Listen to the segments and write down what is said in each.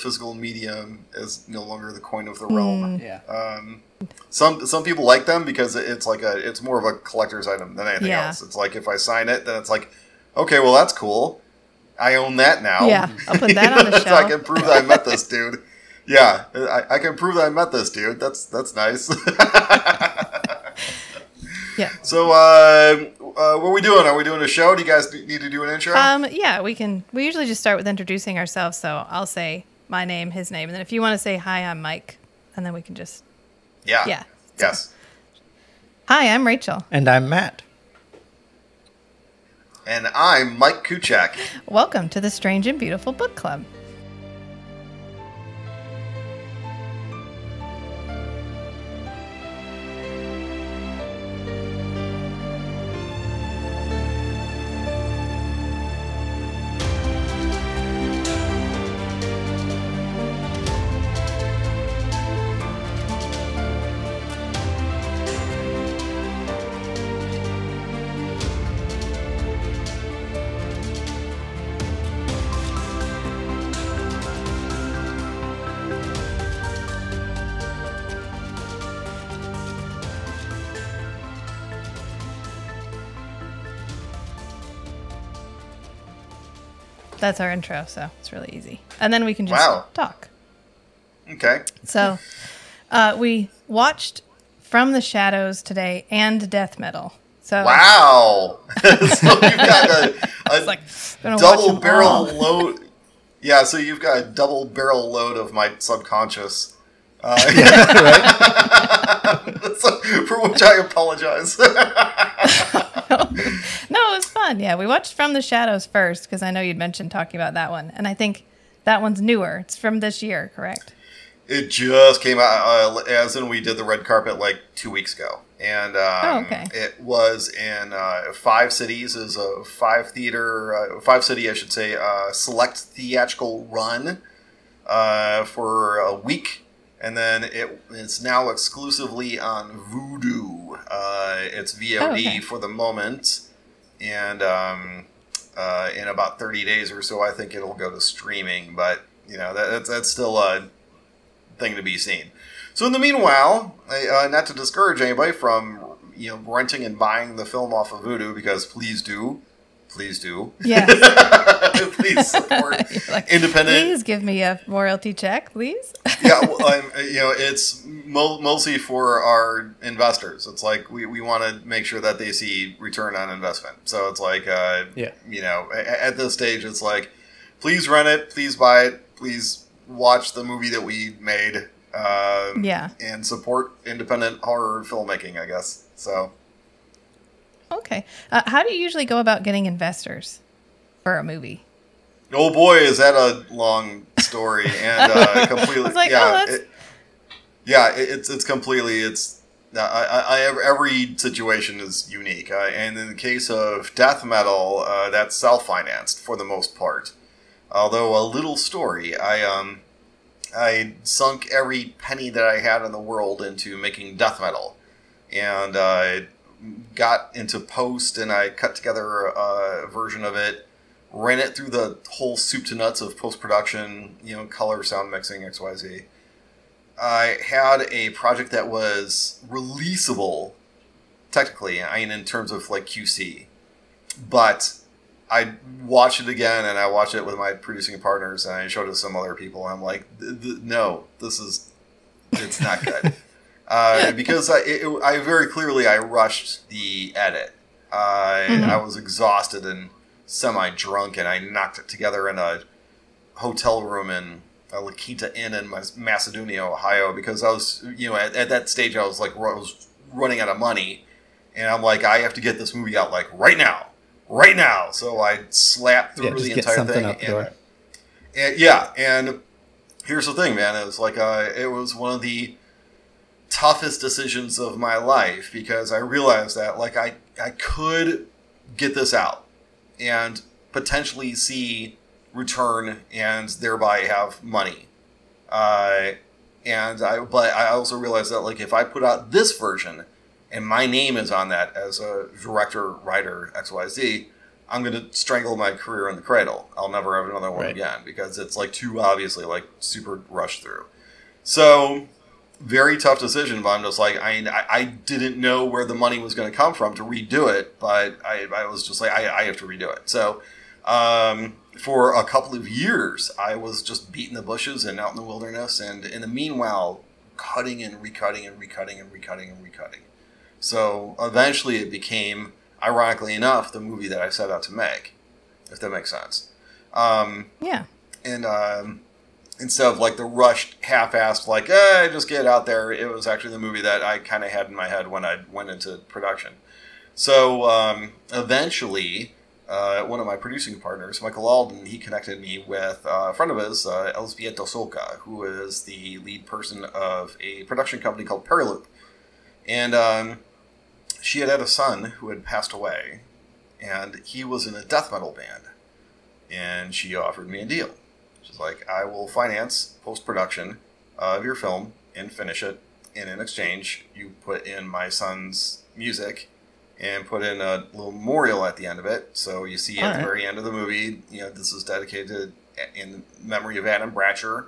physical medium is no longer the coin of the realm. Yeah. Um, some some people like them because it's like a it's more of a collector's item than anything Yeah. else. It's like if I sign it, then it's like, okay, well that's cool. I own that now. Yeah, I'll put that on the So I can prove that I met this dude. Yeah, I, I can prove that I met this dude. That's that's nice. Yeah. so, uh, uh, what are we doing? Are we doing a show? Do you guys need to do an intro? Um, yeah, we can. We usually just start with introducing ourselves. So I'll say my name, his name, and then if you want to say hi, I'm Mike, and then we can just yeah. yeah. Yes. Hi, I'm Rachel. And I'm Matt. And I'm Mike Kuciak. Welcome to the Strange and Beautiful Book Club. That's our intro, so it's really easy. And then we can just Wow. talk. Okay. So, uh, we watched From the Shadows today and Death Metal. So Wow. so you've got a, a it's like double barrel load. Yeah, so you've got a double barrel load of my subconscious. Uh, so- for which I apologize. No, it was fun. Yeah, we watched From the Shadows first because I know you'd mentioned talking about that one, and I think that one's newer. It's from this year, correct? it just came out, uh, as in we did the red carpet like two weeks ago. And um, Oh, okay. it was in uh, five cities. is a five theater, uh, five city, I should say, uh, select theatrical run uh, for a week. And then it, it's now exclusively on Vudu. Uh, it's VOD Oh, okay. for the moment. And um, uh, in about 30 days or so, I think it'll go to streaming. But, you know, that, that's, that's still a thing to be seen. So in the meanwhile, uh, not to discourage anybody from you know renting and buying the film off of Vudu, because please do, please do, Yeah. please support You're like, independent. Please give me a royalty check, please. yeah, well, I'm, you know, it's mo- mostly for our investors. It's like we, we want to make sure that they see return on investment. So it's like, uh, Yeah. you know, a- at this stage, it's like, please rent it, please buy it, please watch the movie that we made. Um, Yeah. and support independent horror filmmaking, I guess. So, Okay. Uh, how do you usually go about getting investors for a movie? oh boy, is that a long story and uh, completely. Like, yeah, oh, it- yeah, it, it's it's completely it's. I, I, I every situation is unique, uh, and in the case of death metal, uh, that's self-financed for the most part. Although a little story, I um, I sunk every penny that I had in the world into making death metal, and uh, got into post, and I cut together a version of it, ran it through the whole soup to nuts of post production, you know, color, sound mixing, X, Y, Z. I had a project that was releasable, technically, I mean, in terms of like QC, but I watched it again and I watched it with my producing partners and I showed it to some other people. I'm like, no, this is, it's not good. uh, because I, it, I very clearly, I rushed the edit. Uh, Mhm. I was exhausted and semi drunk and I knocked it together in a hotel room in a La Quinta Inn in Macedonia, Ohio, because I was, you know, at, at that stage I was like, I was running out of money, and I'm like, I have to get this movie out like right now, right now. So I slapped through Yeah, the entire thing. out the and- and- yeah, and here's the thing, man. It was like uh, it was one of the toughest decisions of my life because I realized that like I I could get this out and potentially see return and thereby have money. Uh, and I but I also realized that like if I put out this version and my name is on that as a director, writer, XYZ, I'm going to strangle my career in the cradle. I'll never have another one Right. again because it's like too obviously like super rushed through. So very tough decision, but I'm just like I I, didn't know where the money was going to come from to redo it, but I, I was just like I, I have to redo it. So um, for a couple of years, I was just beating the bushes and out in the wilderness, and in the meanwhile, cutting and recutting and recutting and recutting and recutting. So eventually, it became, ironically enough, the movie that I set out to make, if that makes sense. Um, Yeah. and um, instead of like the rushed, half-assed, like eh, just get out there, it was actually the movie that I kind of had in my head when I went into production. So um, eventually, uh, one of my producing partners, Michael Alden, he connected me with uh, a friend of his, uh, Elzbieta Solka, who is the lead person of a production company called Periloop. And um, she had had a son who had passed away, and he was in a death metal band. And she offered me a deal. Like, I will finance post production of your film and finish it. And in exchange, you put in my son's music and put in a little memorial at the end of it. So you see at the very end of the movie, you know, this is dedicated in memory of Adam Bratcher.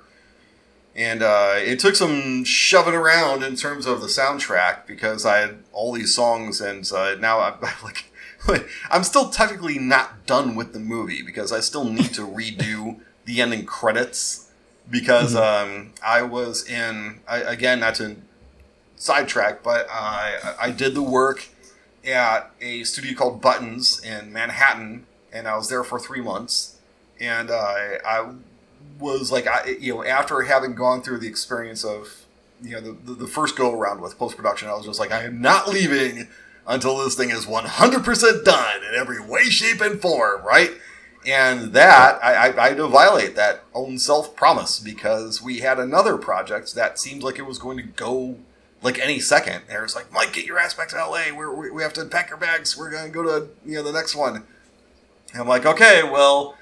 And uh, it took some shoving around in terms of the soundtrack because I had all these songs, and uh, now I'm like, I'm still technically not done with the movie because I still need to redo the ending credits because um, I was in I, again not to sidetrack, but I I did the work at a studio called Buttons in Manhattan, and I was there for three months, and uh, I was like I you know after having gone through the experience of you know the, the, the first go around with post production, I was just like I am not leaving until this thing is one hundred percent done in every way, shape, and form, right? And that I, I, I violate that own self promise because we had another project that seemed like it was going to go like any second. And it was like, Mike, get your ass back to LA. We're, we we have to pack our bags. We're going to go to you know the next one. And I'm like, okay, well,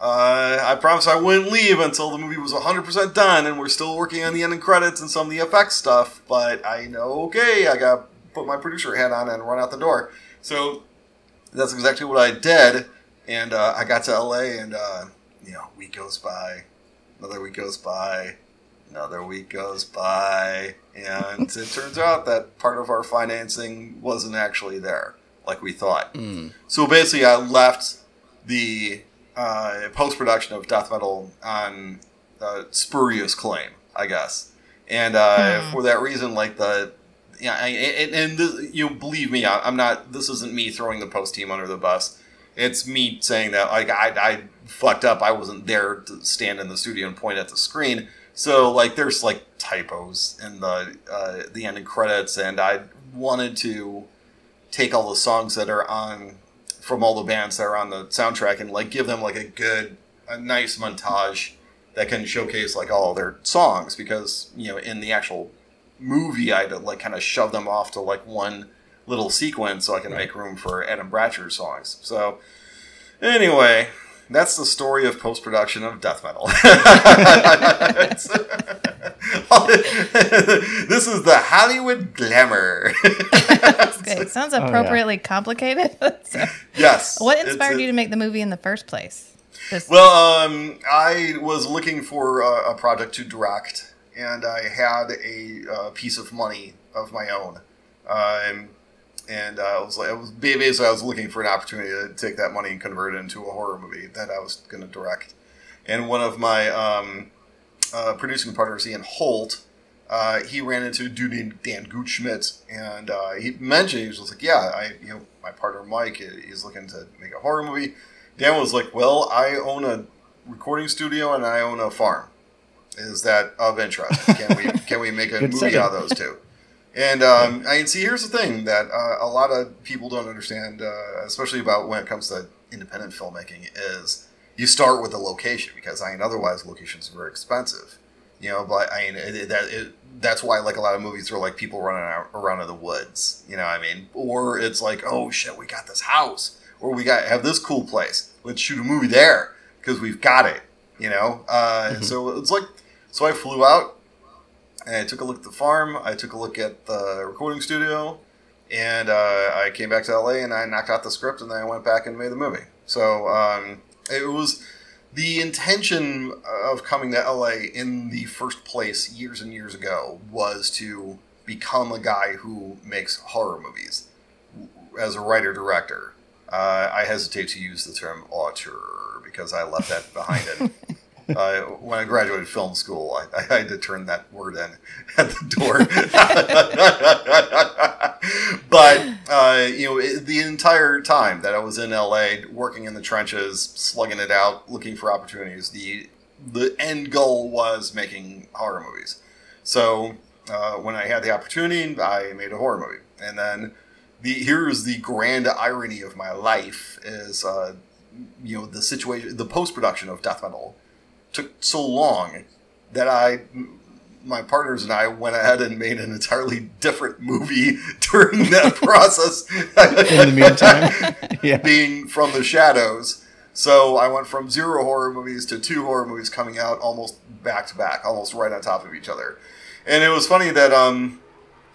uh, I promised I wouldn't leave until the movie was 100% done, and we're still working on the ending credits and some of the effects stuff. But I know, okay, I got to put my producer hat on and run out the door. So that's exactly what I did. And uh, I got to LA, and uh, you know, week goes by, another week goes by, another week goes by, and it turns out that part of our financing wasn't actually there like we thought. So basically, I left the uh, post production of death metal on uh, spurious claim, I guess, and uh, for that reason, like the yeah, I, and, and this, you believe me, I'm not. This isn't me throwing the post team under the bus. It's me saying that like I, I fucked up. I wasn't there to stand in the studio and point at the screen. So like there's like typos in the uh, the ending credits, and I wanted to take all the songs that are on from all the bands that are on the soundtrack and like give them like a good a nice montage that can showcase like all their songs because you know in the actual movie I had to like kind of shove them off to like one little sequence so I can make room for Adam Bratcher's songs. So anyway, that's the story of post production of death metal. this is the Hollywood glamour. Okay, sounds yeah. appropriately complicated. So, yes. what inspired you to make the movie in the first place? Just, Well, um, I was looking for a, a project to direct, and I had a uh, piece of money of my own, um, and uh, I was like, I was basically I was looking for an opportunity to take that money and convert it into a horror movie that I was going to direct. And one of my um, uh, producing partners, Ian Holt, uh, he ran into a dude named Dan Gutschmidt, and uh, he mentioned he was just like, "Yeah, I, you know, my partner Mike, he's looking to make a horror movie." Dan was like, "Well, I own a recording studio and I own a farm. Is that of interest? Can we can we make a movie out of those two? And um, I mean, see, here's the thing that uh, a lot of people don't understand, uh, especially about when it comes to independent filmmaking, is you start with the location because I mean, otherwise locations are very expensive. You know, but I mean, it, that it, that's why like a lot of movies are like people running out, around in the woods. You know, what I mean, or it's like, oh shit, we got this house, or we got have this cool place. Let's shoot a movie there because we've got it. You know, uh, so it's like, so I flew out I took a look at the farm. I took a look at the recording studio, and uh, I came back to LA and I knocked out the script and then I went back and made the movie. So um, it was the intention of coming to LA in the first place years and years ago was to become a guy who makes horror movies as a writer director. Uh, I hesitate to use the term auteur because I left that behind. And when I graduated film school, I, I, had to turn that word in at the door. but uh, you know, the entire time that I was in LA, working in the trenches, slugging it out, looking for opportunities, the the end goal was making horror movies. So uh, when I had the opportunity, I made a horror movie, and then the here's the grand irony of my life is uh, you know the situation the post production of death metal took so long that I my partners and I went ahead and made an entirely different movie during that process. In the meantime, yeah. being from the shadows. So I went from zero horror movies to two horror movies coming out almost back to back, almost right on top of each other. And it was funny that um,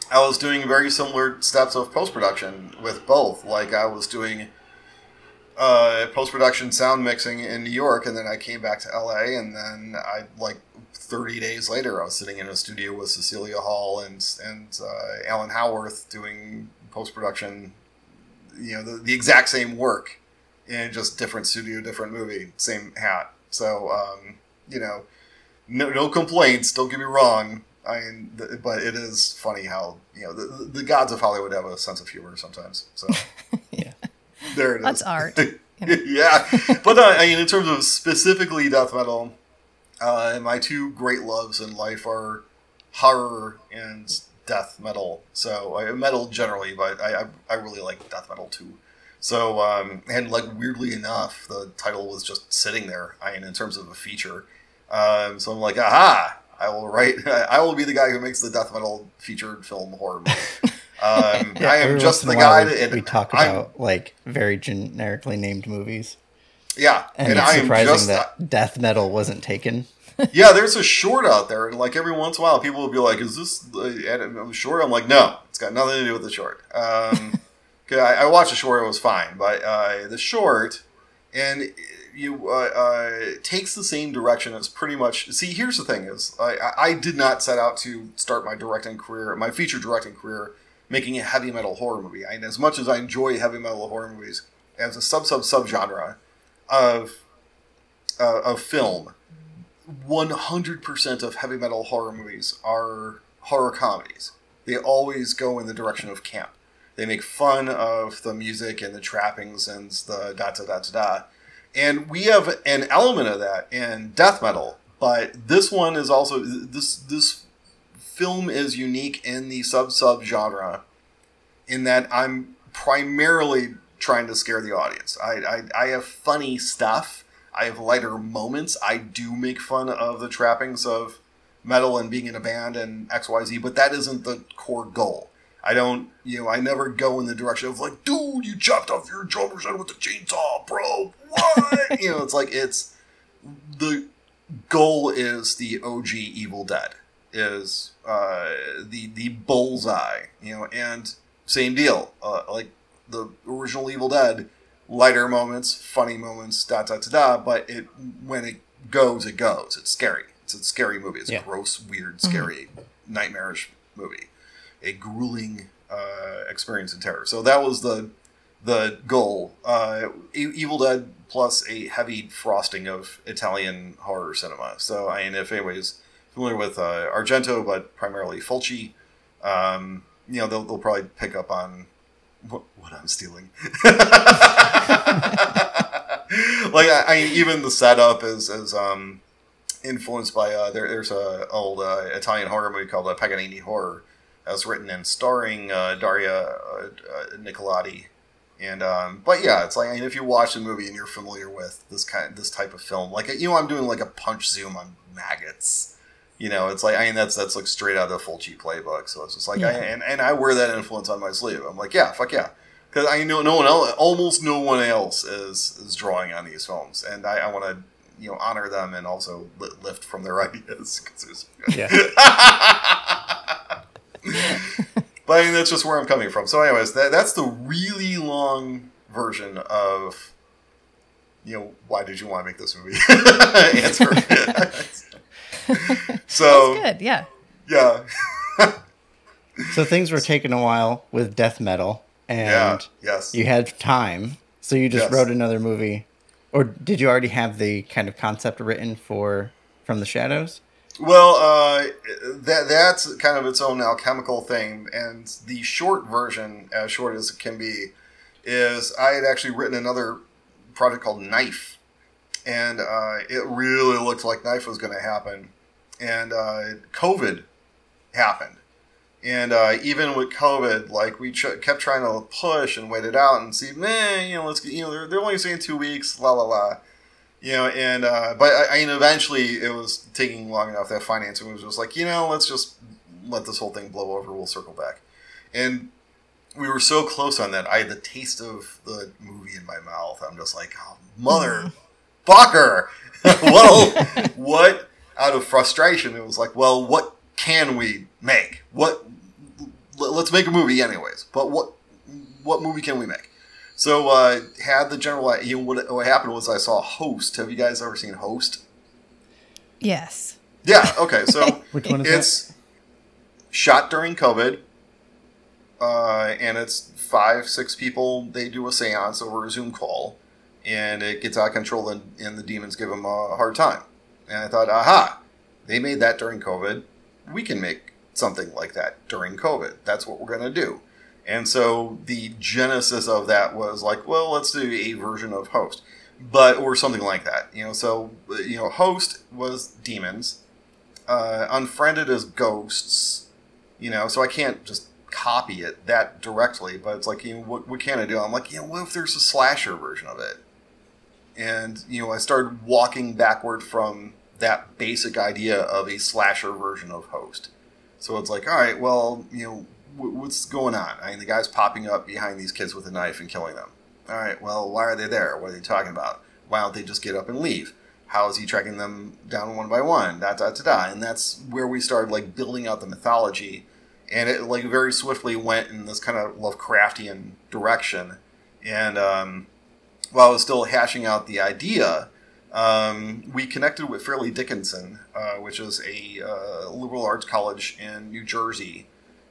I was doing very similar steps of post production with both. Like I was doing uh, post production sound mixing in New York, and then I came back to LA, and then I like 30 days later, I was sitting in a studio with Cecilia Hall and and uh, Alan Howarth doing post production. You know, the, the exact same work in just different studio, different movie, same hat. So, um, you know, no, no complaints. Don't get me wrong. I mean, but it is funny how you know the, the gods of Hollywood have a sense of humor sometimes. So yeah, there it is. That's art. yeah, but uh, I mean, in terms of specifically death metal, uh, my two great loves in life are horror and death metal. So uh, metal generally, but I, I, I really like death metal too. So um, and like weirdly enough, the title was just sitting there. I mean, in terms of a feature. Um, so I'm like, aha! I will write. I will be the guy who makes the death metal featured film horror movie. Um, yeah, I am just the guy we, that we talk about I'm, like very generically named movies. Yeah, and, and it's I surprising just, that death metal wasn't taken. yeah, there's a short out there, and like every once in a while, people will be like, "Is this a short?" I'm like, "No, it's got nothing to do with the short." Um, I, I, watched the short; it was fine, but uh, the short and you uh, uh, takes the same direction as pretty much. See, here's the thing: is I, I did not set out to start my directing career, my feature directing career, making a heavy metal horror movie. And as much as I enjoy heavy metal horror movies as a sub sub sub genre of uh, of film, one hundred percent of heavy metal horror movies are horror comedies. They always go in the direction of camp. They make fun of the music and the trappings and the da da da da da and we have an element of that in death metal but this one is also this this film is unique in the sub sub genre in that i'm primarily trying to scare the audience I, I i have funny stuff i have lighter moments i do make fun of the trappings of metal and being in a band and xyz but that isn't the core goal I don't, you know, I never go in the direction of like, dude, you chopped off your drummer's head with a chainsaw, bro. What? you know, it's like it's the goal is the OG Evil Dead is uh, the the bullseye, you know, and same deal, uh, like the original Evil Dead, lighter moments, funny moments, da da da da. But it when it goes, it goes. It's scary. It's a scary movie. It's yeah. a gross, weird, scary, mm-hmm. nightmarish movie a grueling uh, experience in terror. So that was the the goal. Uh, Evil Dead plus a heavy frosting of Italian horror cinema. So I mean, if anybody's familiar with uh, Argento, but primarily Fulci, um, you know they'll, they'll probably pick up on what, what I'm stealing. like I, I even the setup is is um, influenced by uh, there, there's a old uh, Italian horror movie called uh, Paganini Horror that was written and starring uh, Daria uh, uh, Nicolodi. And um, but yeah, it's like I mean, if you watch the movie and you're familiar with this kind, this type of film, like you know, I'm doing like a punch zoom on maggots. You know, it's like I mean that's that's like straight out of the Fulci playbook. So it's just like, yeah. I, and and I wear that influence on my sleeve. I'm like, yeah, fuck yeah, because I know no one else, almost no one else is is drawing on these films, and I, I want to you know honor them and also lift from their ideas. Yeah. but I mean, that's just where I'm coming from. So, anyways, that, that's the really long version of you know, why did you want to make this movie? Answer. so Good. Yeah. yeah, So things were taking a while with death metal, yeah, and yes. you had time, so you just Yes. wrote another movie. Or did you already have the kind of concept written for From the Shadows? Well, uh, that that's kind of its own alchemical thing, and the short version, as short as it can be, is I had actually written another project called Knife, and uh, it really looked like Knife was going to happen, and uh, COVID happened, and uh, even with COVID, like we ch- kept trying to push and wait it out and see, man, you know, let's get, you know, they're, they're only saying two weeks, la la la you know, and uh, but I, I mean, eventually it was taking long enough that financing was just like, you know, let's just let this whole thing blow over. We'll circle back, and we were so close on that. I had the taste of the movie in my mouth. I'm just like, oh, mother, fucker. well, what? Out of frustration, it was like, well, what can we make? What? l- Let's make a movie, anyways. But what? What movie can we make? So uh, had the general. You know, what, what happened was I saw Host. Have you guys ever seen Host? Yes. Yeah. Okay. So Which one is it's shot during COVID, uh, and it's five, six people. They do a séance over a Zoom call, and it gets out of control, and, and the demons give them a hard time. And I thought, aha, they made that during COVID. We can make something like that during COVID. That's what we're going to do. And so the genesis of that was like, well, let's do a version of Host, but or something like that. You know, so you know, Host was demons, uh, Unfriended is ghosts. You know, so I can't just copy it that directly, but it's like, you know, what, what can I do? I'm like, you know, what if there's a slasher version of it? And you know, I started walking backward from that basic idea of a slasher version of Host. So it's like, all right, well, you know, wh- what's going on? I mean, the guy's popping up behind these kids with a knife and killing them. All right, well, why are they there? What are they talking about? Why don't they just get up and leave? How is he tracking them down one by one? Da da da da. And that's where we started like building out the mythology, and it like very swiftly went in this kind of Lovecraftian direction. And um, while I was still hashing out the idea, um, we connected with Fairleigh Dickinson, uh, which is a uh, liberal arts college in New Jersey,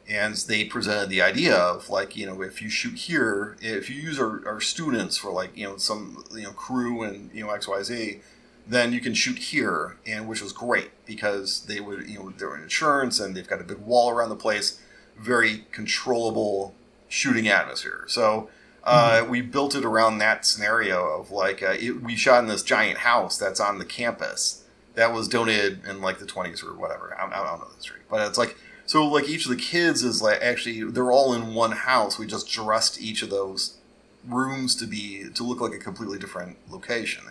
and they presented the idea of like you know if you shoot here, if you use our, our students for like you know some you know crew and you know X Y Z, then you can shoot here, and which was great because they would you know they're in insurance and they've got a big wall around the place, very controllable shooting atmosphere. So uh, we built it around that scenario of like uh, it, we shot in this giant house that's on the campus that was donated in like the 20s or whatever. I, I don't know the history, but it's like so like each of the kids is like actually they're all in one house. We just dressed each of those rooms to be to look like a completely different location.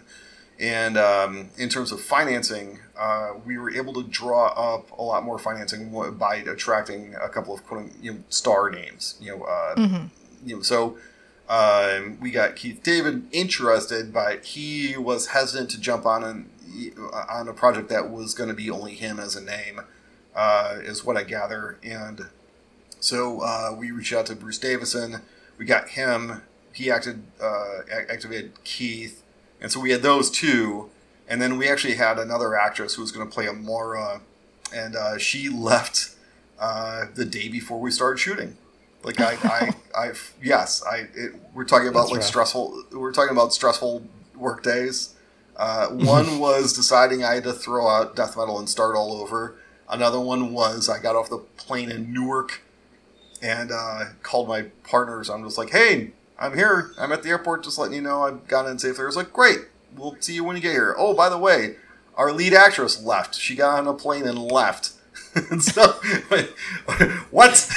And um, in terms of financing, uh, we were able to draw up a lot more financing by attracting a couple of quote, you know, star names. You know, uh, you know, so um, we got Keith David interested, but he was hesitant to jump on an, on a project that was going to be only him as a name, uh, is what I gather. And so uh, we reached out to Bruce Davison. We got him. He acted, uh, activated Keith, and so we had those two. And then we actually had another actress who was going to play Amora, and uh, she left uh, the day before we started shooting. Like I, I, I, yes, I. It, we're talking about That's like rough. stressful. We're talking about stressful work days. Uh, one was deciding I had to throw out death metal and start all over. Another one was I got off the plane in Newark and uh, called my partners. I'm just like, hey, I'm here. I'm at the airport. Just letting you know I've gotten in safely. I was like, great. We'll see you when you get here. Oh, by the way, our lead actress left. She got on a plane and left. and so, what?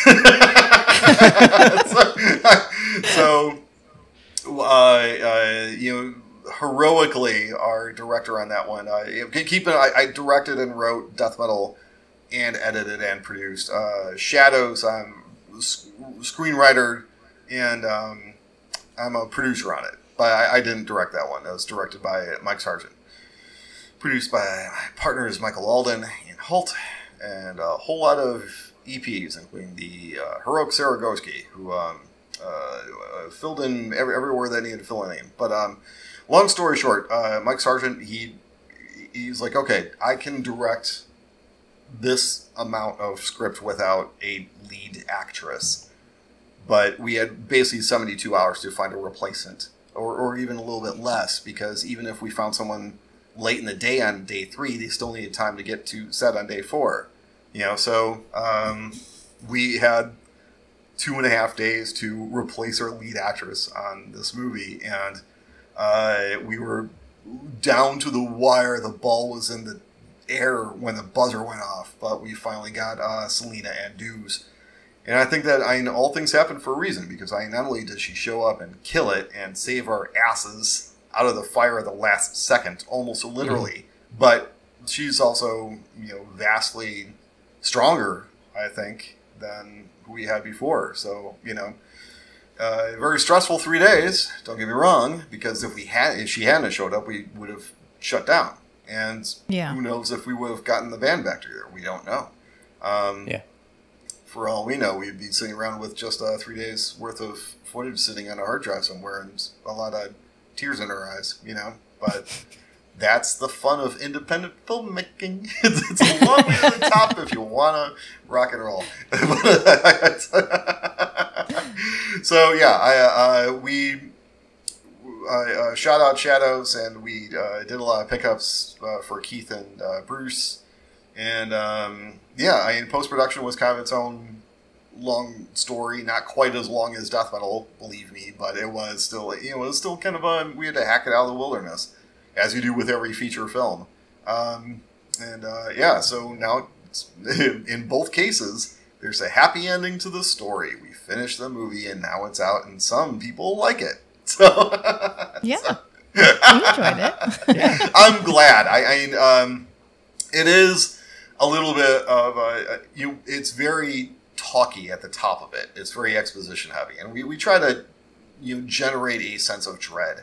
So, so uh, uh, you know, heroically, our director on that one. Uh, keep it. I, I directed and wrote death metal, and edited and produced uh, Shadows. I'm s- screenwriter, and um, I'm a producer on it. But I, I didn't direct that one. It was directed by Mike Sargent. Produced by my partners Michael Alden and Holt, and a whole lot of EPs, including the uh, heroic Saragoski, who um, uh, filled in every, everywhere that needed to filling in. But um, long story short, uh, Mike Sargent he he's like, okay, I can direct this amount of script without a lead actress, but we had basically seventy two hours to find a replacement, or or even a little bit less, because even if we found someone late in the day on day three, they still needed time to get to set on day four. You know, so um, we had two and a half days to replace our lead actress on this movie, and uh, we were down to the wire. The ball was in the air when the buzzer went off, but we finally got uh, Selena Andrews. And I think that I mean, all things happen for a reason because I not only does she show up and kill it and save our asses out of the fire at the last second, almost literally, but she's also you know vastly stronger, I think, than we had before. So you know, uh, very stressful three days. Don't get me wrong, because if we had, if she hadn't showed up, we would have shut down. And Yeah. who knows if we would have gotten the band back together? We don't know. Um, Yeah. For all we know, we'd be sitting around with just uh, three days worth of footage sitting on a hard drive somewhere and a lot of tears in our eyes, you know. But that's the fun of independent filmmaking. it's, it's a long way to the top if you want to rock and roll. so yeah, I uh, we I uh, shout out Shadows, and we uh, did a lot of pickups uh, for Keith and uh, Bruce, and um, yeah, I mean post production was kind of its own long story, not quite as long as Death Metal, believe me, but it was still you know it was still kind of a we had to hack it out of the wilderness, as you do with every feature film, um, and uh, yeah, so now it's, in both cases. There's a happy ending to the story. We finished the movie and now it's out, and some people like it. So Yeah. we enjoyed it. I'm glad. I, I mean, um, it is a little bit of a, a- you. It's very talky at the top of it. It's very exposition heavy, and we, we try to you know, generate a sense of dread.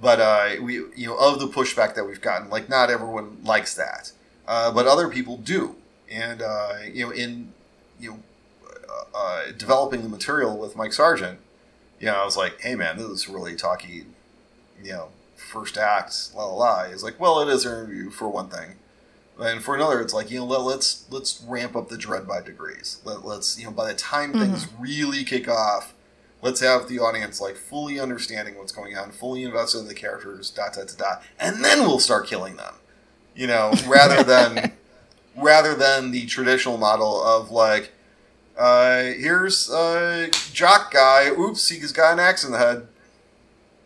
But uh, we you know of the pushback that we've gotten, like not everyone likes that, uh, but other people do, and uh, you know in you know uh, uh, developing the material with Mike Sargent, you know I was like, hey man, this is really talky, you know first act, la la la. He's like, well, it is an interview for one thing, and for another, it's like you know let, let's let's ramp up the dread by degrees. Let, let's you know by the time things really kick off, let's have the audience like fully understanding what's going on, fully invested in the characters, dot dot dot, dot and then we'll start killing them. You know, rather than rather than the traditional model of like. Uh, here's a jock guy. Oops, he's got an axe in the head.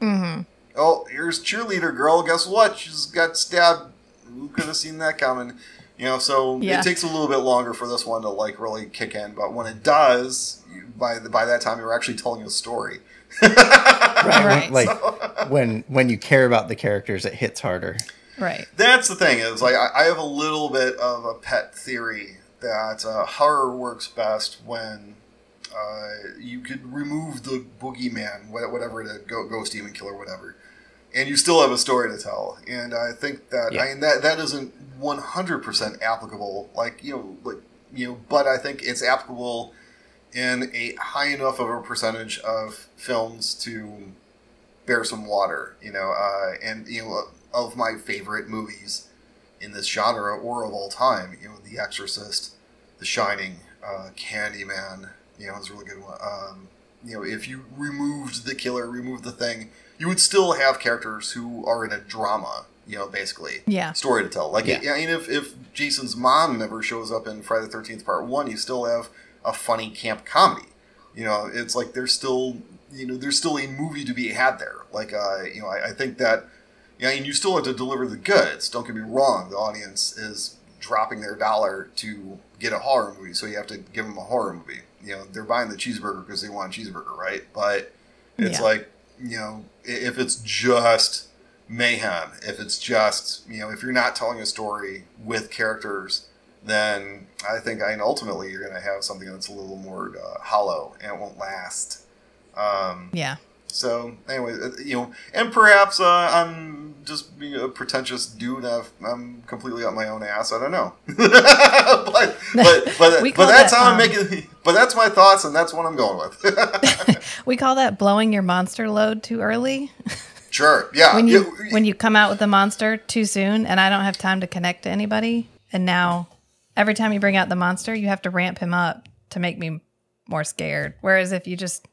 Mm-hmm. Oh, here's cheerleader girl. Guess what? She's got stabbed. Who could have seen that coming? You know, so Yeah. it takes a little bit longer for this one to like really kick in. But when it does, you, by the, by that time, you're actually telling a story. Right. Right. Like when when you care about the characters, it hits harder. Right. That's the thing. Is like I, I have a little bit of a pet theory that uh, horror works best when uh, you could remove the boogeyman, whatever the go- ghost demon killer, whatever, and you still have a story to tell. And I think that Yeah. I mean that that isn't one hundred percent applicable. Like you know, like you know, but I think it's applicable in a high enough of a percentage of films to bear some water. You know, uh, and you know, of my favorite movies in this genre or of all time, you know, The Exorcist, The Shining, uh, Candyman, you know, is a really good one. Um, you know, if you removed the killer, removed the thing, you would still have characters who are in a drama, you know, basically. Yeah. Story to tell. Like, Yeah. I mean, if, if Jason's mom never shows up in Friday the 13th Part 1, you still have a funny camp comedy. You know, it's like there's still, you know, there's still a movie to be had there. Like, uh, you know, I, I think that, yeah, and you still have to deliver the goods. Don't get me wrong. The audience is dropping their dollar to get a horror movie, so you have to give them a horror movie. You know, they're buying the cheeseburger because they want a cheeseburger, right? But it's Yeah. like, you know, i- if it's just mayhem, if it's just, you know, if you're not telling a story with characters, then I think, I ultimately you're going to have something that's a little more uh, hollow and it won't last. Um, Yeah. So anyway, uh, you know, and perhaps uh, I'm just being a pretentious dude. I've, I'm completely up my own ass. I don't know, but but but, but that's that, how I'm um, making. But that's my thoughts, and that's what I'm going with. We call that blowing your monster load too early. Sure. Yeah. when you Yeah, when you come out with the monster too soon and I don't have time to connect to anybody and now every time you bring out the monster you have to ramp him up to make me more scared whereas if you just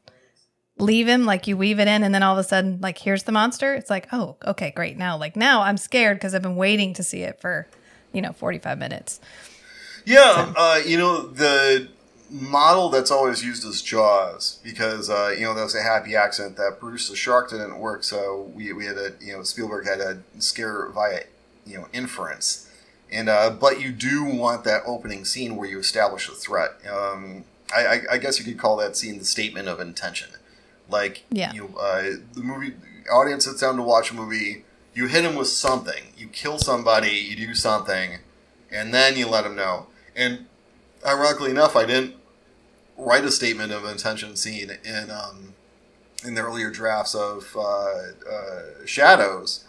leave him like you weave it in and then all of a sudden like here's the monster it's like oh okay great now like now I'm scared because I've been waiting to see it for you know 45 minutes Yeah, uh, you know the model that's always used is Jaws because uh, you know that was a happy accident that Bruce the shark didn't work, so we, we had a you know Spielberg had a scare via you know inference, and uh, but you do want that opening scene where you establish a threat. Um, I, I, I guess you could call that scene the statement of intention. Like Yeah. you uh, the movie audience sits down to watch a movie. You hit them with something. You kill somebody. You do something, and then you let them know. And ironically enough, I didn't write a statement of intention scene in um, in the earlier drafts of uh, uh, Shadows.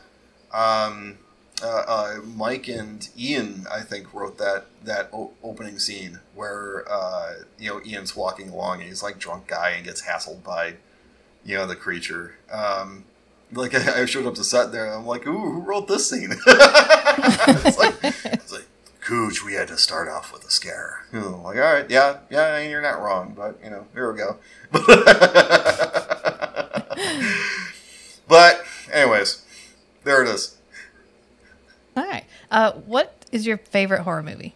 Um, uh, uh, Mike and Ian, I think, wrote that that o- opening scene where uh, you know Ian's walking along and he's like drunk guy and gets hassled by you know the creature. Um, like I showed up to set there, and I'm like, "Ooh, who wrote this scene?" it's like, it's like, Cooch, we had to start off with a scare. You know, like, all right, yeah, yeah, you're not wrong, but you know, here we go. but, anyways, there it is. all right uh what is your favorite horror movie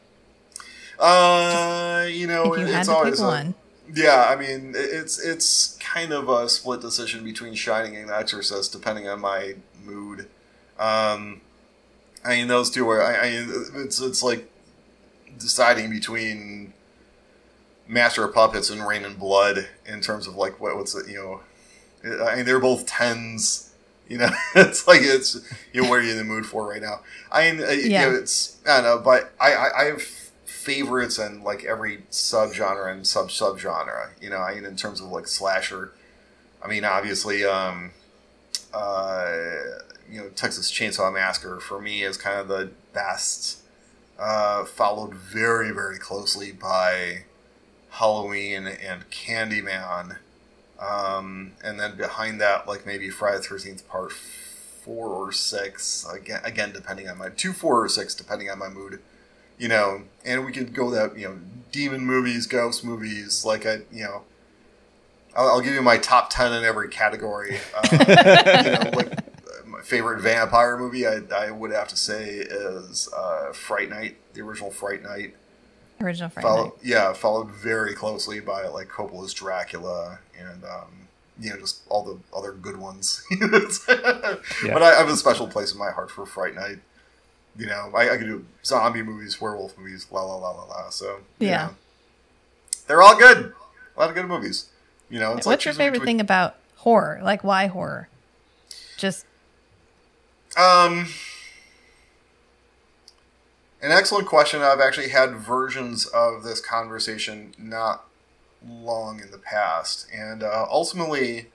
Uh, you know, if you had it's to pick always a- one Yeah, I mean, it's it's kind of a split decision between Shining and Exorcist, depending on my mood. Um, I mean, those two are. I, I it's it's like deciding between Master of Puppets and Reign in Blood in terms of like what what's it, you know. I mean, they're both tens. You know, it's like it's you know what are you in the mood for right now? I mean, uh, you Yeah. know, it's I don't know, but I, I I have favorites and like every subgenre and sub subgenre. You know, I mean, in terms of like slasher, I mean, obviously, um, uh, you know, Texas Chainsaw Massacre for me is kind of the best. Uh, followed very very closely by Halloween and Candyman, um, and then behind that, like maybe Friday the Thirteenth Part four or six. Again, again, depending on my two, four or six, depending on my mood you know, and we could go that you know, demon movies, ghost movies. Like I, you know, I'll, I'll give you my top ten in every category. Um, you know, like uh, my favorite vampire movie, I, I would have to say is uh, Fright Night, the original Fright Night. original Friday Follow, Night. yeah, followed very closely by like Coppola's Dracula and um, you know just all the other good ones. But I, I have a special place in my heart for Fright Night. You know, I, I could do zombie movies, werewolf movies, la la la la la. So Yeah. know, they're all good. A lot of good movies. You know, it's like What's your favorite between- thing about horror? Like, why horror? Just Um, an excellent question. I've actually had versions of this conversation not long in the past, and uh, ultimately,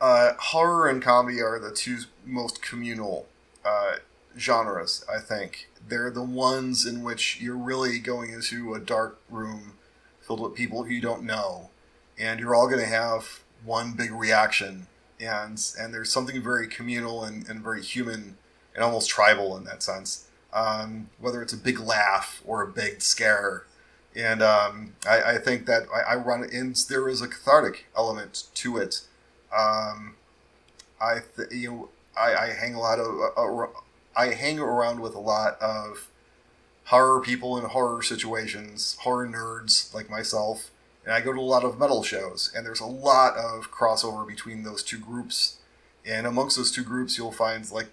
uh, horror and comedy are the two most communal uh, genres. I think they're the ones in which you're really going into a dark room filled with people who you don't know, and you're all going to have one big reaction and and there's something very communal and, and very human and almost tribal in that sense. Um, whether it's a big laugh or a big scare, and um, I, I think that I, I run in there is a cathartic element to it. Um, I th- you know I, I hang a lot of uh, uh, I hang around with a lot of horror people in horror situations, horror nerds like myself, and I go to a lot of metal shows, and there's a lot of crossover between those two groups. And amongst those two groups, you'll find like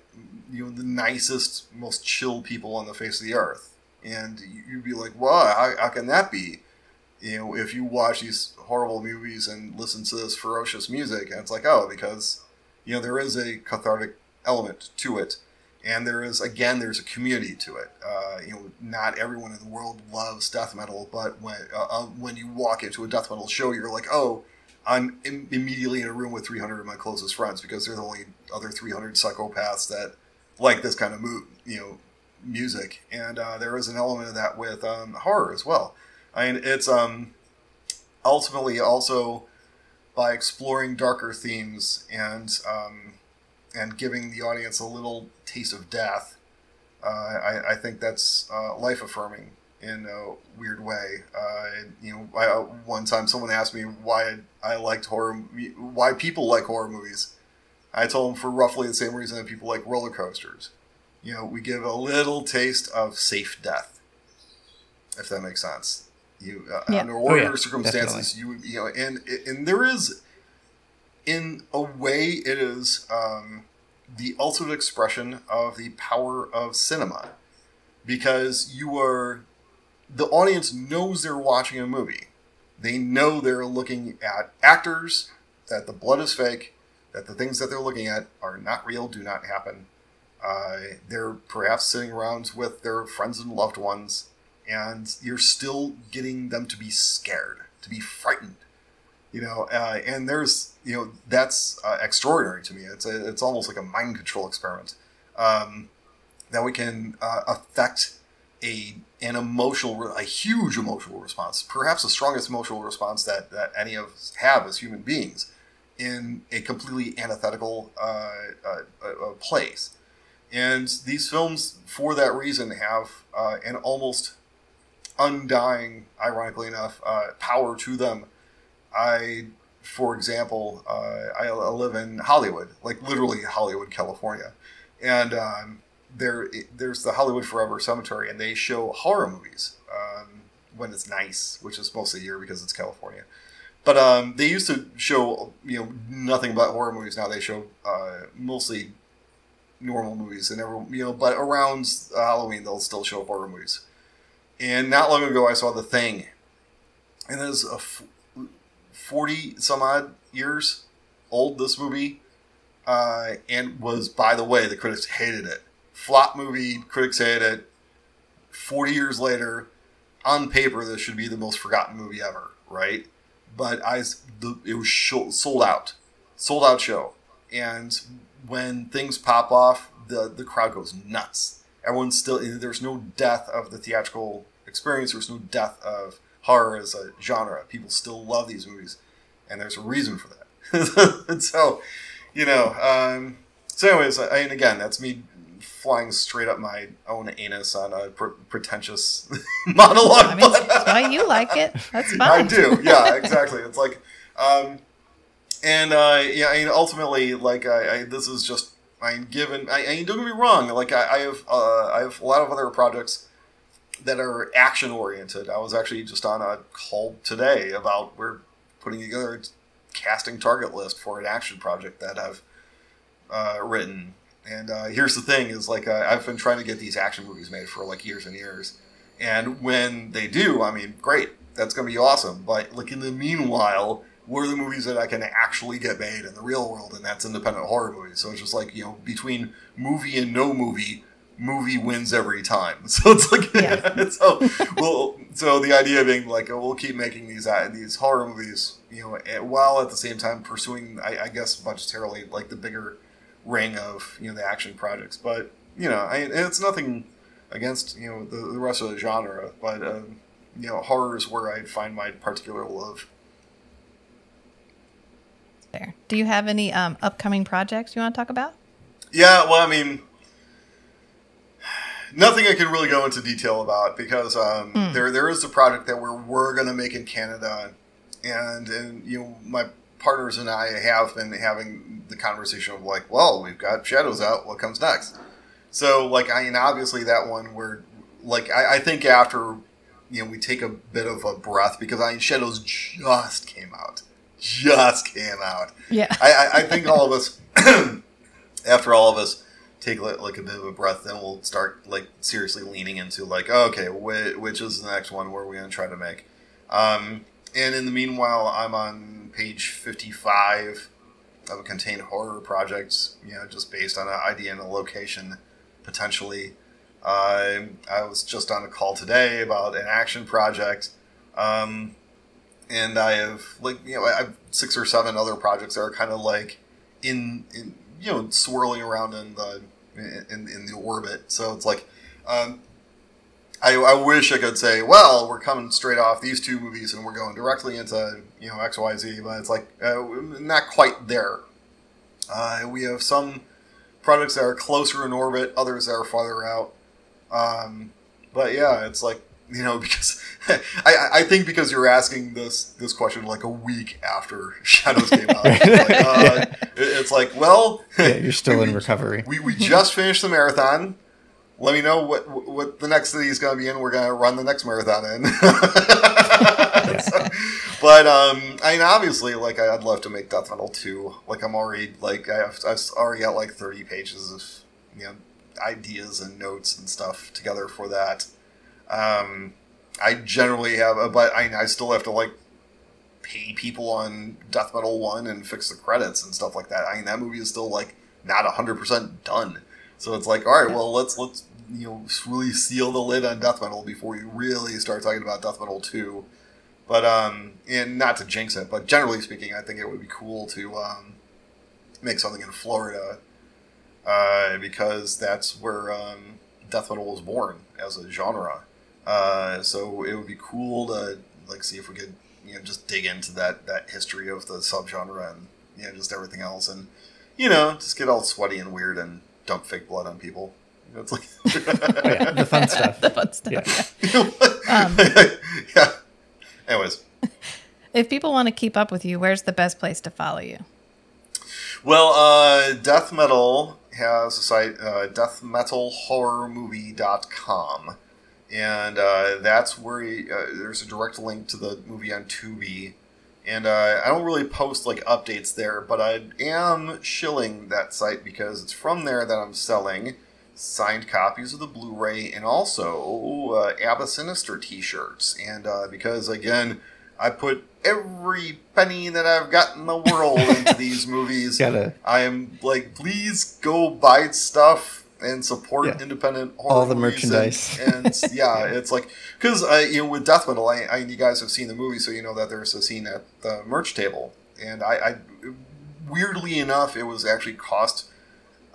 you know the nicest, most chill people on the face of the earth, and you- you'd be like, "Wow, how, how can that be?" You know, if you watch these horrible movies and listen to this ferocious music, and it's like, oh, because you know there is a cathartic element to it, and there is again there's a community to it. Uh, you know, not everyone in the world loves death metal, but when uh, uh, when you walk into a death metal show, you're like, oh, I'm Im- immediately in a room with 300 of my closest friends because they're the only other 300 psychopaths that like this kind of mo- you know music, and uh, there is an element of that with um, horror as well. I mean, it's um ultimately also by exploring darker themes and um, and giving the audience a little taste of death, uh, I, I think that's uh, life affirming in a weird way. Uh, you know, I, uh, one time someone asked me why I liked horror, why people like horror movies. I told them for roughly the same reason that people like roller coasters. You know, we give a little taste of safe death, if that makes sense. You uh, Yeah. under Oh, yeah, circumstances, you you know, and and there is, in a way, it is um, the ultimate expression of the power of cinema, because you are, the audience knows they're watching a movie. They know they're looking at actors, that the blood is fake, that the things that they're looking at are not real, do not happen. Uh, they're perhaps sitting around with their friends and loved ones, and you're still getting them to be scared, to be frightened. You know, uh, and there's, you know, that's uh, extraordinary to me. It's a, it's almost like a mind control experiment um, that we can uh, affect a an emotional, a huge emotional response, perhaps the strongest emotional response that that any of us have as human beings, in a completely antithetical uh, uh, place. And these films, for that reason, have uh, an almost undying, ironically enough, power to them. I, for example, uh, I, live in Hollywood, like literally Hollywood, California, and um, there there's the Hollywood Forever Cemetery, and they show horror movies um, when it's nice, which is most of the year because it's California. But um, they used to show you know nothing but horror movies. Now they show uh, mostly normal movies, and every you know. But around Halloween, they'll still show horror movies. And not long ago, I saw The Thing, and there's a f- forty some odd years old. This movie, uh, and was by the way, the critics hated it. Flop movie, critics hated it. Forty years later, on paper, this should be the most forgotten movie ever, right? But I, the, it was sold out, sold out show, and when things pop off, the the crowd goes nuts. Everyone's still there's no death of the theatrical experience. There's no death of horror as a genre. People still love these movies, and there's a reason for that. and so, you know, um, so anyways, I, and again, that's me flying straight up my own anus on a pre- pretentious monologue. I mean, but- why you like it. That's fine. I do. Yeah, exactly. It's like, um, and uh, yeah, I mean, ultimately, like, I, I this is just, I mean, given, I, I don't get me wrong, like, I, I have, uh, I have a lot of other projects that are action oriented. I was actually just on a call today about we're putting together a casting target list for an action project that I've uh, written. And uh, here's the thing: is like uh, I've been trying to get these action movies made for like years and years. And when they do, I mean, great, that's going to be awesome. But like in the meanwhile, what are the movies that I can actually get made in the real world? And that's independent horror movies. So it's just like you know, between movie and no movie, movie wins every time. So it's like, Yeah. so well, so the idea being like, oh, we'll keep making these uh, these horror movies, you know, eh, while at the same time pursuing, I, I guess, budgetarily, like the bigger ring of you know the action projects. But you know, I, it's nothing against you know the, the rest of the genre, but um, you know, horror is where I find my particular love. There. Do you have any um, upcoming projects you want to talk about? Yeah, well, I mean, nothing I can really go into detail about because um, Hmm. there there is a project that we're we're going to make in Canada, and and you know my partners and I have been having the conversation of like, well, we've got Shadows out, what comes next? So like, I mean, obviously that one where like I, I think after you know we take a bit of a breath because I mean Shadows just came out, just came out. Yeah. I, I, I think all of us, after all of us take like, a bit of a breath, then we'll start like seriously leaning into like, oh, okay, which, is the next one? Where are we going to try to make? Um, and in the meanwhile, I'm on page 55 of a contained horror project, you know, just based on an idea and a location, potentially. Uh, I was just on a call today about an action project. Um, and I have like you know I have six or seven other projects that are kind of like in, in you know swirling around in the in, in the orbit. So it's like um, I, I wish I could say, well, we're coming straight off these two movies and we're going directly into you know X Y Z, but it's like uh, not quite there. Uh, we have some products that are closer in orbit, others that are farther out. Um, but yeah, it's like you know because I, I think because you're asking this this question like a week after Shadows came out, it's like, uh, it's like well, Yeah, you're still in we- recovery. we, we just finished the marathon. Let me know what what the next city is going to be in. We're going to run the next marathon in. So- but um, I mean, obviously, like I'd love to make Death Metal two. Like I'm already like I have, I've already got like thirty pages of you know ideas and notes and stuff together for that. Um, I generally have, a, but I, I still have to like pay people on Death Metal one and fix the credits and stuff like that. I mean, that movie is still like not hundred percent done. So it's like, all right, well, let's let's you know really seal the lid on Death Metal before you really start talking about Death Metal two. But um, and not to jinx it, but generally speaking, I think it would be cool to um, make something in Florida uh, because that's where um, death metal was born as a genre. Uh, so it would be cool to like see if we could you know just dig into that that history of the subgenre and you know just everything else and you know just get all sweaty and weird and dump fake blood on people. It's like Oh, yeah, the fun stuff. the fun stuff. Yeah. yeah. Um, yeah. Anyways, If people want to keep up with you, where's the best place to follow you? Well, uh, Death Metal has a site, uh, deathmetalhorrormovie.com. And uh, that's where you, uh, there's a direct link to the movie on Tubi. And uh, I don't really post like updates there, but I am shilling that site because it's from there that I'm selling signed copies of the Blu-ray and also uh, Abba Sinister T-shirts. And uh, because again, I put every penny that I've got in the world into these movies. Gotta I am like, please go buy stuff and support Yeah. independent horror All the movies and- merchandise. And, yeah, it's like because I you know with death metal, I, I you guys have seen the movie, so you know that there's a scene at the merch table, and I, I weirdly enough, it was actually cost.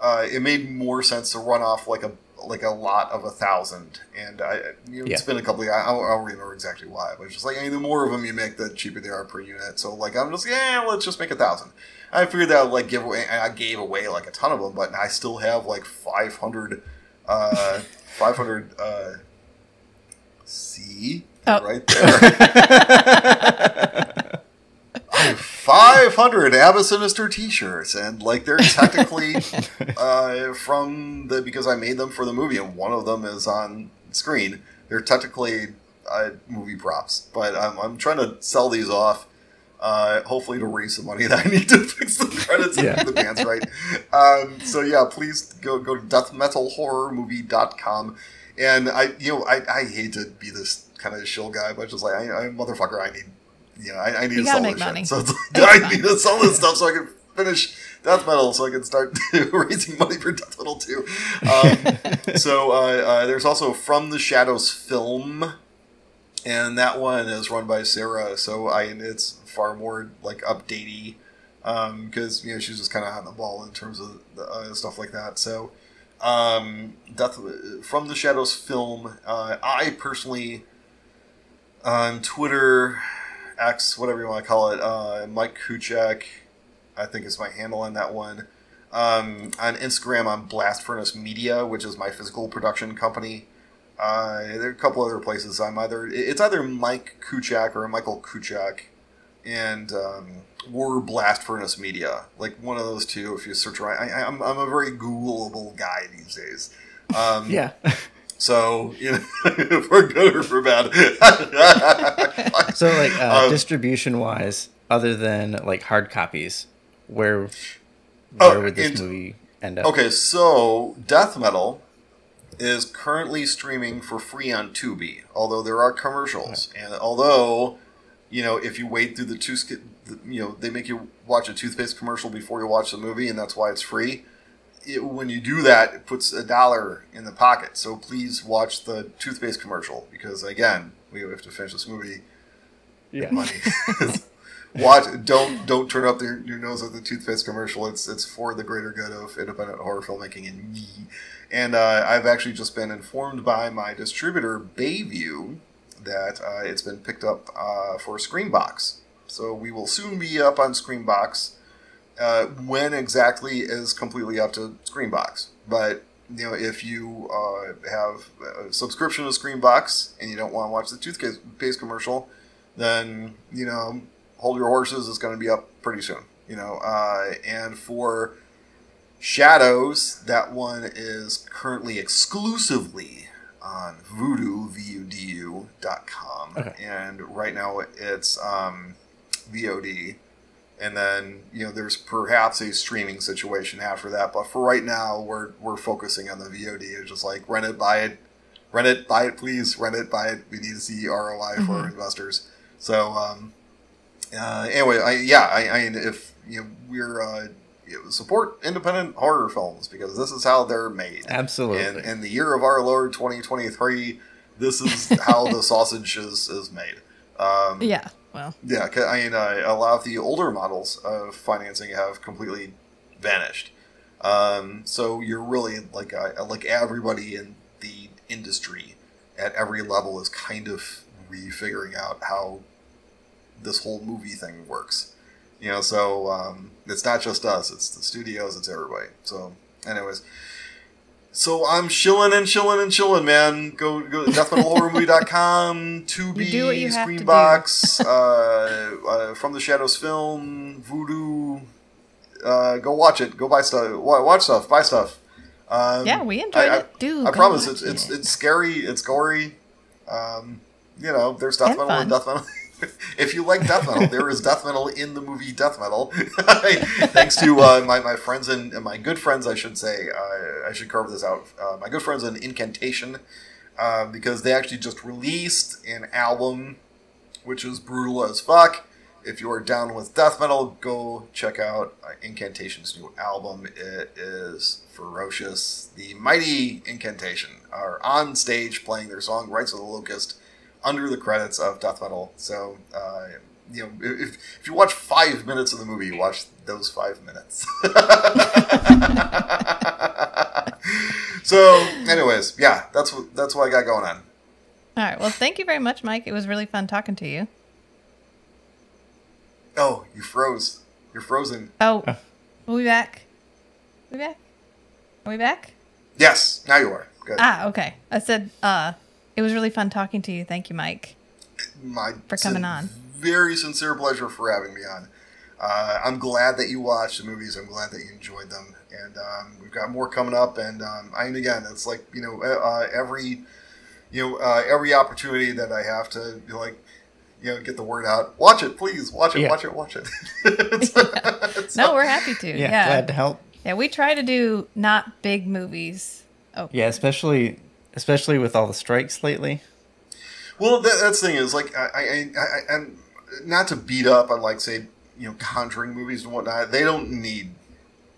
Uh, it made more sense to run off like a like a lot of a thousand, and I you know, it's Yeah. been a couple. Of, I don't, I don't remember exactly why, but it's just like I mean, the more of them you make, the cheaper they are per unit. So like I'm just yeah, let's just make a thousand. I figured that I'd, like give away. I gave away like a ton of them, but I still have like 500, uh, 500. Uh, see Oh. right there. I have 500 Abba Sinister t-shirts and like they're technically uh, from the because I made them for the movie and one of them is on screen they're technically uh, movie props but I'm, I'm trying to sell these off uh, hopefully to raise some money that I need to fix the credits and Yeah. get the bands right um, so yeah please go go to deathmetalhorrormovie.com and I you know I, I hate to be this kind of shill guy but just like I, I motherfucker I need you know, I, I need You to gotta sell make this money. shit. So it's like, I need to sell this stuff so I can finish Death Metal, so I can start raising money for Death Metal too. Um, so uh, uh, there's also From the Shadows film, and that one is run by Sarah. So I it's far more like updatey because you know she's just kind of on the ball in terms of the, uh, stuff like that. So um, Death From the Shadows film, uh, I personally on Twitter. X, whatever you want to call it, uh, Mike Kuciak, I think is my handle on that one. Um, on Instagram, I'm Blast Furnace Media, which is my physical production company. Uh, there are a couple other places. I'm either it's either Mike Kuciak or Michael Kuciak, and um, or Blast Furnace Media, like one of those two. If you search right, I, I'm I'm a very Googleable guy these days. Um, yeah. So you know, for good or for bad. So like uh, Um, distribution wise, other than like hard copies, where Oh, where would this and- movie end up? Okay, so Death Metal is currently streaming for free on Tubi, although there are commercials, and although you know if you wait through the two, you know they make you watch a toothpaste commercial before you watch the movie, and that's why it's free. It, when you do that, it puts a dollar in the pocket. So please watch the toothpaste commercial because again, we have to finish this movie Yeah. money. Watch. Don't don't turn up your, your nose at the toothpaste commercial. It's it's for the greater good of independent horror filmmaking and me. And uh, I've actually just been informed by my distributor Bayview that uh, it's been picked up uh, for Screambox. So we will soon be up on Screambox. Uh, when exactly is completely up to Screambox. But you know, if you uh, have a subscription to Screambox and you don't want to watch the toothpaste commercial, then you know, hold your horses. It's going to be up pretty soon. You know, uh, and for Shadows, that one is currently exclusively on Vudu, V-U-D-U dot com, Okay. and right now it's um, VOD and then you know there's perhaps a streaming situation after that but for right now we're we're focusing on the vod it's just like rent it buy it rent it buy it please rent it buy it we need to see roi for our investors so um uh, anyway i yeah i i mean if you know we're uh support independent horror films because this is how they're made Absolutely. and in the year of our lord 2023 this is how the sausage is is made um Yeah. Well, yeah, 'cause, I mean, uh, a lot of the older models of financing have completely vanished. Um, so you're really like uh, like everybody in the industry at every level is kind of refiguring out how this whole movie thing works. You know, so um, it's not just us; it's the studios, it's everybody. So, anyways. So I'm chilling and chilling and chilling, man. Go go to deathmetalhorrormovie.com, Tubi, You do what you have to do. Screambox, uh, uh, From the Shadows film, Vudu. Uh, go watch it. Go buy stuff. Watch stuff. Buy stuff. Um, yeah, we enjoyed I, it. Dude, I, promise it's it's it. it's scary. It's gory. Um, you know, there's death metal and death metal. if you like death metal, there is death metal in the movie Death Metal. Thanks to uh, my, my friends and, and my good friends, I should say. Uh, I should carve this out. Uh, my good friends in Incantation, uh, because they actually just released an album which is brutal as fuck. If you are down with death metal, go check out uh, Incantation's new album. It is ferocious. The mighty Incantation are on stage playing their song "Rights of the Locust" under the credits of death metal. So, uh, you know, if, if you watch five minutes of the movie, watch those five minutes. so, anyways, yeah, that's what that's what I got going on. All right. Well, thank you very much, Mike. It was really fun talking to you. Oh, you froze. You're frozen. Oh, we'll be back. We'll be back? Are we back? Yes, now you are. Good. Ah, okay. I said, uh, it was really fun talking to you. Thank you, Mike. My For coming sin- on. Very sincere pleasure for having me on. Uh, I'm glad that you watched the movies. I'm glad that you enjoyed them, and um, we've got more coming up. And um, I mean, again, it's like you know, uh, every you know, uh, every opportunity that I have to be like, you know, get the word out. Watch it, please. Watch it. Yeah. Watch it. Watch it. It's- No, we're happy to. yeah, Yeah. glad to help. Yeah, we try to do not big movies. Oh, Yeah, especially especially with all the strikes lately. Well, that, that's the thing is like I, I, I, I, and not to beat up on like say you know Conjuring movies and whatnot. They don't need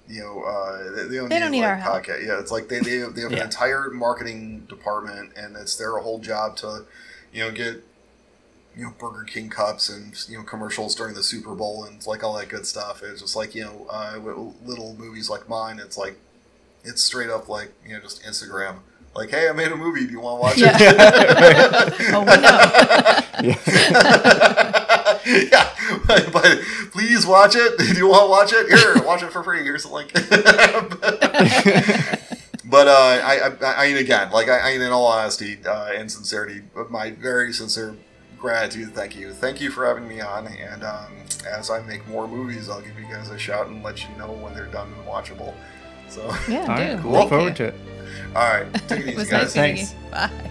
you know uh, they, they don't They need, don't need like, our help. podcast. Yeah, it's like they they have, they have an entire marketing department, and it's their whole job to you know get you know Burger King cups and you know commercials during the Super Bowl and like all that good stuff. It's just like you know uh, with little movies like mine. It's like it's straight up like you know just Instagram. Like, hey, I made a movie. Do you want to watch Yeah. it? oh we know. yeah, but, but please watch it. Do you want to watch it? Here, watch it for free. Here's the link. but uh, I, I, I mean, again, like I, I mean, in all honesty uh, and sincerity, my very sincere gratitude. Thank you, thank you for having me on. And um, as I make more movies, I'll give you guys a shout and let you know when they're done and watchable. So, Yeah, All right, do. cool. Thank Look forward to it. All right, take it It easy, was guys. nice Thanks. you. Bye.